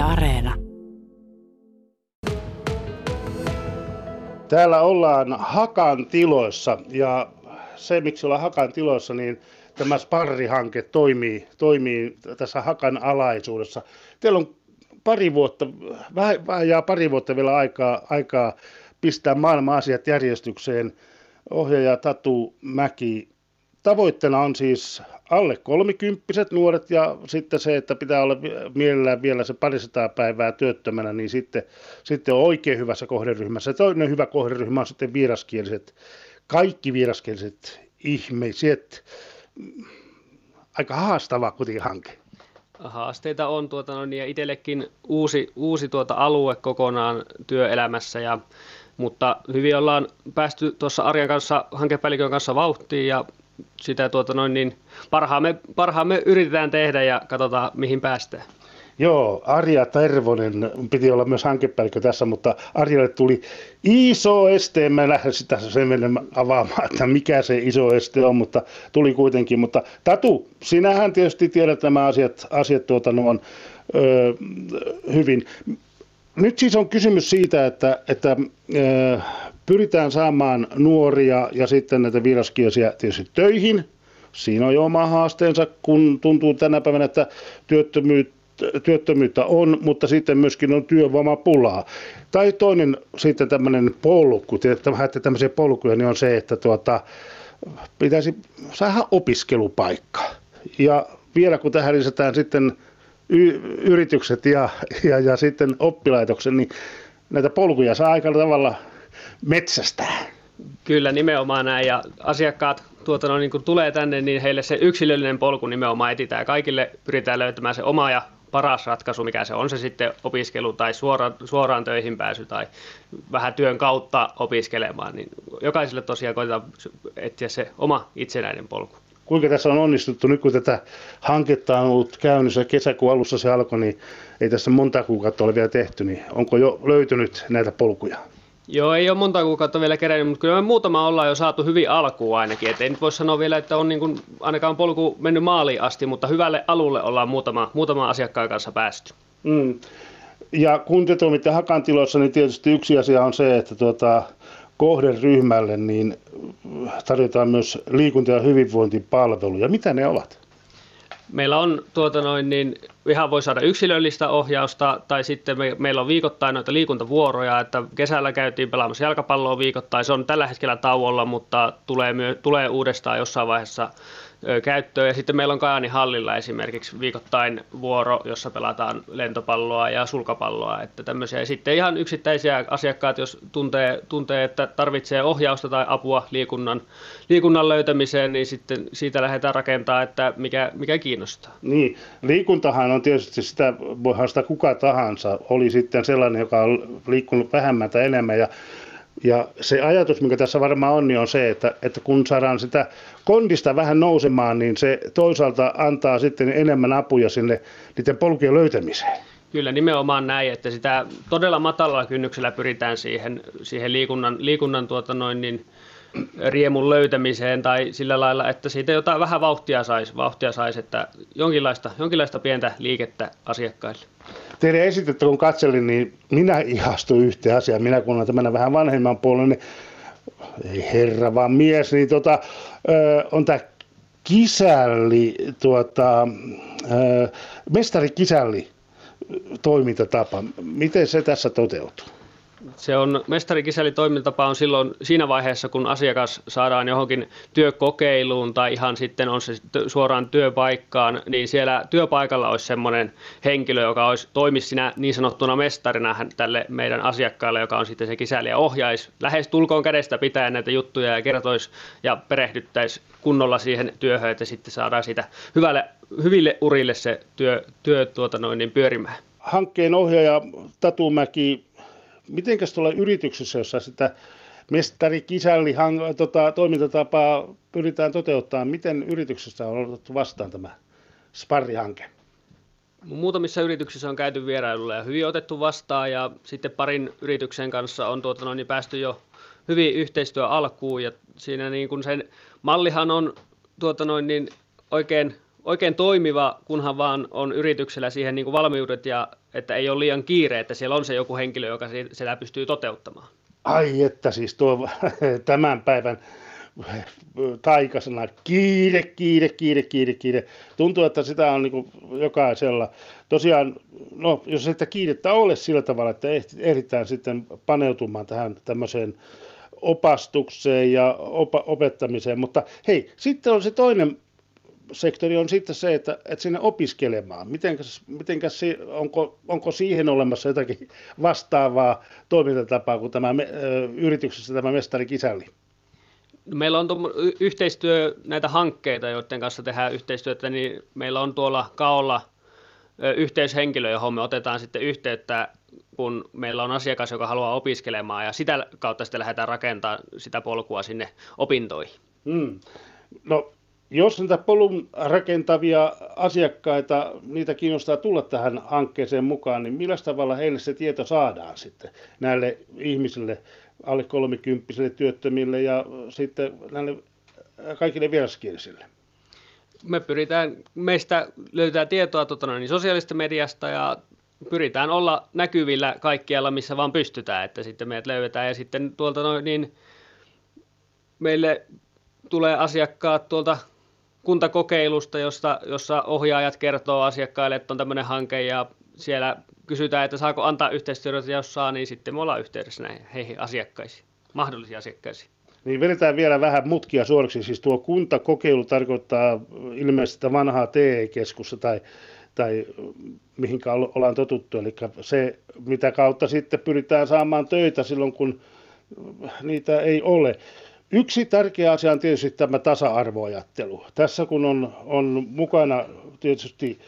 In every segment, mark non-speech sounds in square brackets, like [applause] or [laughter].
Areena. Täällä ollaan Hakan tiloissa ja se, miksi ollaan Hakan tiloissa, niin tämä Sparri-hanke toimii, toimii tässä Hakan alaisuudessa. Teillä on pari vuotta, vähän, jää pari vuotta vielä aikaa, aikaa pistää maailman asiat järjestykseen. Ohjaaja Tatu Mäki. Tavoitteena on siis alle kolmikymppiset nuoret ja sitten se, että pitää olla mielellään vielä se parisataa päivää työttömänä, niin sitten, sitten on oikein hyvässä kohderyhmässä. Toinen hyvä kohderyhmä on sitten vieraskieliset, kaikki vieraskieliset ihmiset. Aika haastava hanke. Haasteita on tuota, no, ja itsellekin uusi, uusi tuota alue kokonaan työelämässä, ja, mutta hyvin ollaan päästy tuossa Arjan kanssa, hankepäällikön kanssa vauhtiin ja sitä tuota noin, niin parhaamme, parhaamme yritetään tehdä ja katsotaan mihin päästään. Joo, Arja Tervonen piti olla myös hankepäällikkö tässä, mutta Arjalle tuli iso este. En mä lähde sitä sen avaamaan, että mikä se iso este on, mutta tuli kuitenkin. Mutta Tatu, sinähän tietysti tiedät nämä asiat, asiat tuota, no on, ö, hyvin. Nyt siis on kysymys siitä, että, että ö, pyritään saamaan nuoria ja sitten näitä vieraskielisiä tietysti töihin. Siinä on jo oma haasteensa, kun tuntuu tänä päivänä, että työttömyyttä työttömyyttä on, mutta sitten myöskin on työvoimapulaa. Tai toinen sitten tämmöinen polku, että vähän tämmöisiä polkuja, niin on se, että tuota, pitäisi saada opiskelupaikka. Ja vielä kun tähän lisätään sitten y- yritykset ja, ja, ja sitten oppilaitoksen, niin näitä polkuja saa aika tavalla metsästää. Kyllä, nimenomaan näin. Ja asiakkaat tuota, no, niin kun tulee tänne, niin heille se yksilöllinen polku nimenomaan etsitään. Kaikille pyritään löytämään se oma ja paras ratkaisu, mikä se on se sitten opiskelu tai suora, suoraan töihin pääsy tai vähän työn kautta opiskelemaan, niin jokaiselle tosiaan koitetaan etsiä se oma itsenäinen polku. Kuinka tässä on onnistuttu nyt, kun tätä hanketta on ollut käynnissä kesäkuun alussa se alkoi, niin ei tässä monta kuukautta ole vielä tehty, niin onko jo löytynyt näitä polkuja? Joo, ei ole monta kuukautta vielä kerennyt, mutta kyllä me muutama ollaan jo saatu hyvin alkuun ainakin. Et ei nyt voi sanoa vielä, että on niin kuin ainakaan polku mennyt maaliin asti, mutta hyvälle alulle ollaan muutama, muutama asiakkaan kanssa päästy. Mm. Ja kun te toimitte Hakan tiloissa, niin tietysti yksi asia on se, että tuota, kohderyhmälle niin tarjotaan myös liikunta- ja hyvinvointipalveluja. Mitä ne ovat? Meillä on tuota noin, niin ihan voi saada yksilöllistä ohjausta, tai sitten me, meillä on viikoittain noita liikuntavuoroja, että kesällä käytiin pelaamassa jalkapalloa viikoittain, se on tällä hetkellä tauolla, mutta tulee, myö, tulee uudestaan jossain vaiheessa käyttöön. Ja sitten meillä on Kajani hallilla esimerkiksi viikoittain vuoro, jossa pelataan lentopalloa ja sulkapalloa. Että tämmöisiä. Ja sitten ihan yksittäisiä asiakkaat, jos tuntee, tuntee, että tarvitsee ohjausta tai apua liikunnan, liikunnan löytämiseen, niin sitten siitä lähdetään rakentamaan, että mikä, mikä kiinnostaa. Niin, liikuntahan on tietysti sitä, voihan sitä kuka tahansa, oli sitten sellainen, joka on liikkunut vähemmän tai enemmän. Ja ja se ajatus, mikä tässä varmaan on, niin on se, että, että kun saadaan sitä kondista vähän nousemaan, niin se toisaalta antaa sitten enemmän apuja sinne niiden polkujen löytämiseen. Kyllä, nimenomaan näin, että sitä todella matalalla kynnyksellä pyritään siihen, siihen liikunnan, liikunnan tuota noin niin, riemun löytämiseen tai sillä lailla, että siitä jotain vähän vauhtia saisi, vauhtia sais, että jonkinlaista, jonkinlaista pientä liikettä asiakkaille. Teidän esitettä kun katselin, niin minä ihastuin yhteen asiaan. Minä kun olen tämmöinen vähän vanhemman puolen, niin ei herra vaan mies, niin tota, on tämä kisälli, tuota, mestari kisälli toimintatapa. Miten se tässä toteutuu? Se on, mestarikisälli toimintatapa on silloin siinä vaiheessa, kun asiakas saadaan johonkin työkokeiluun tai ihan sitten on se suoraan työpaikkaan, niin siellä työpaikalla olisi semmoinen henkilö, joka olisi, toimisi siinä niin sanottuna mestarina tälle meidän asiakkaalle, joka on sitten se kisäli ja ohjaisi lähes tulkoon kädestä pitää näitä juttuja ja kertoisi ja perehdyttäisi kunnolla siihen työhön, että sitten saadaan siitä hyvälle, hyville urille se työ, työ tuota noin, niin pyörimään. Hankkeen ohjaaja Tatumäki mitenkäs tuolla yrityksessä, jossa sitä mestari kisälli tota, toimintatapaa pyritään toteuttamaan, miten yrityksessä on otettu vastaan tämä sparrihanke? Muutamissa yrityksissä on käyty vierailulla ja hyvin otettu vastaan ja sitten parin yrityksen kanssa on tuota noin, niin päästy jo hyvin yhteistyö alkuun ja siinä niin kuin sen mallihan on tuota noin, niin oikein oikein toimiva, kunhan vaan on yrityksellä siihen niin kuin valmiudet ja että ei ole liian kiire, että siellä on se joku henkilö, joka sitä pystyy toteuttamaan. Ai että siis tuo [laughs] tämän päivän taikasana kiire, kiire, kiire, kiire, kiire. Tuntuu, että sitä on niin jokaisella. Tosiaan, no jos sitä kiirettä ole sillä tavalla, että ehditään sitten paneutumaan tähän tämmöiseen opastukseen ja opa- opettamiseen, mutta hei, sitten on se toinen sektori on sitten se, että, että sinne opiskelemaan. Mitenkäs, mitenkäs, onko, onko siihen olemassa jotakin vastaavaa toimintatapaa kuin tämä me, yrityksessä tämä mestari kisälli? Meillä on yhteistyö, näitä hankkeita, joiden kanssa tehdään yhteistyötä, niin meillä on tuolla Kaolla yhteyshenkilö, johon me otetaan sitten yhteyttä, kun meillä on asiakas, joka haluaa opiskelemaan, ja sitä kautta sitten lähdetään rakentamaan sitä polkua sinne opintoihin. Hmm. No, jos niitä polun rakentavia asiakkaita, niitä kiinnostaa tulla tähän hankkeeseen mukaan, niin millä tavalla heille se tieto saadaan sitten näille ihmisille, alle kolmikymppisille työttömille ja sitten näille kaikille vieraskielisille? Me pyritään, meistä löytää tietoa tuota, niin sosiaalista mediasta ja pyritään olla näkyvillä kaikkialla, missä vaan pystytään, että sitten meidät löydetään ja sitten tuolta noin, niin meille tulee asiakkaat tuolta kuntakokeilusta, josta, jossa ohjaajat kertoo asiakkaille, että on tämmöinen hanke ja siellä kysytään, että saako antaa yhteistyötä, jos saa, niin sitten me ollaan yhteydessä näihin heihin asiakkaisiin, mahdollisiin asiakkaisiin. Niin vedetään vielä vähän mutkia suoraksi. Siis tuo kuntakokeilu tarkoittaa ilmeisesti sitä vanhaa TE-keskusta tai, tai mihinkä ollaan totuttu. Eli se, mitä kautta sitten pyritään saamaan töitä silloin, kun niitä ei ole. Yksi tärkeä asia on tietysti tämä tasa-arvoajattelu. Tässä kun on, on mukana tietysti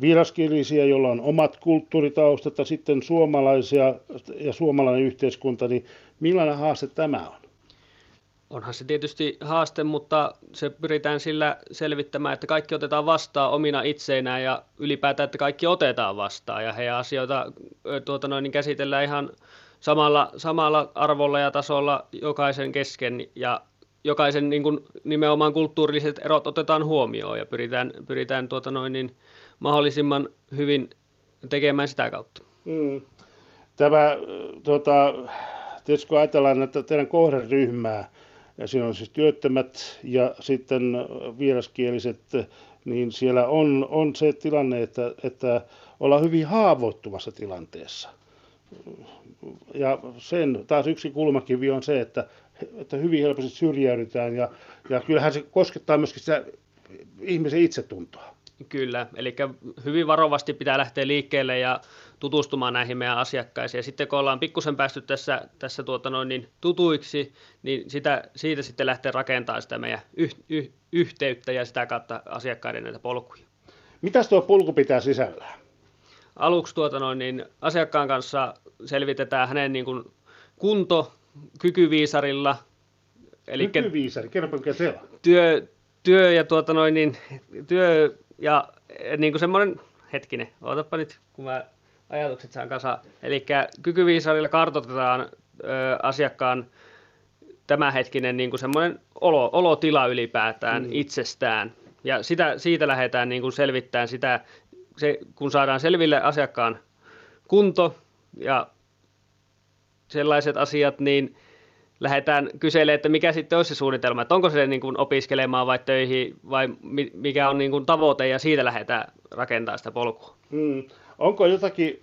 vieraskielisiä, joilla on omat kulttuuritaustat ja sitten suomalaisia ja suomalainen yhteiskunta, niin millainen haaste tämä on? Onhan se tietysti haaste, mutta se pyritään sillä selvittämään, että kaikki otetaan vastaan omina itseinään ja ylipäätään, että kaikki otetaan vastaan ja heidän asioita tuota noin, niin käsitellään ihan samalla, samalla arvolla ja tasolla jokaisen kesken ja jokaisen niin kuin, nimenomaan kulttuurilliset erot otetaan huomioon ja pyritään, pyritään tuota noin, niin, mahdollisimman hyvin tekemään sitä kautta. Mm. Tämä, tuota, tietysti kun ajatellaan että teidän kohderyhmää, ja siinä on siis työttömät ja sitten vieraskieliset, niin siellä on, on se tilanne, että, että ollaan hyvin haavoittuvassa tilanteessa ja sen taas yksi kulmakivi on se, että, että hyvin helposti syrjäydytään ja, ja kyllähän se koskettaa myöskin sitä ihmisen itsetuntoa. Kyllä, eli hyvin varovasti pitää lähteä liikkeelle ja tutustumaan näihin meidän asiakkaisiin. Ja sitten kun ollaan pikkusen päästy tässä, tässä tuota noin, niin tutuiksi, niin sitä, siitä sitten lähtee rakentamaan sitä meidän yh, yh, yhteyttä ja sitä kautta asiakkaiden näitä polkuja. Mitäs tuo polku pitää sisällään? aluksi tuota noin, niin asiakkaan kanssa selvitetään hänen niin kuin kunto kykyviisarilla. Eli Kykyviisari, kerropa mikä se on. Työ, työ ja tuota noin, niin, työ ja niin kuin semmoinen, hetkinen, ootapa nyt, kun mä ajatukset saan kasa. Eli kykyviisarilla kartoitetaan ö, asiakkaan tämänhetkinen niin kuin semmoinen olo, olotila ylipäätään mm. itsestään. Ja sitä, siitä lähdetään niin kuin selvittämään sitä se, kun saadaan selville asiakkaan kunto ja sellaiset asiat, niin lähdetään kyselemään, että mikä sitten olisi se suunnitelma, että onko se niin kuin opiskelemaan vai töihin vai mikä on niin kuin tavoite ja siitä lähdetään rakentamaan sitä polkua. Hmm. Onko jotakin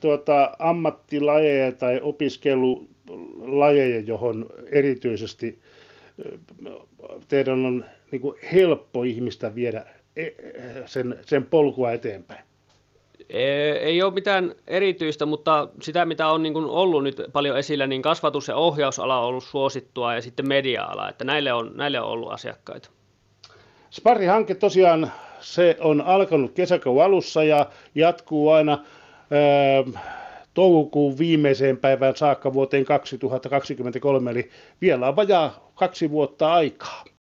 tuota, ammattilajeja tai opiskelulajeja, johon erityisesti teidän on niin kuin helppo ihmistä viedä E, sen, sen polkua eteenpäin? Ei ole mitään erityistä, mutta sitä mitä on niin ollut nyt paljon esillä, niin kasvatus- ja ohjausala on ollut suosittua ja sitten media-ala, että näille on, näille on ollut asiakkaita. Sparri-hanke tosiaan se on alkanut kesäkuun alussa ja jatkuu aina ää, toukokuun viimeiseen päivään saakka vuoteen 2023, eli vielä on vajaa kaksi vuotta aikaa.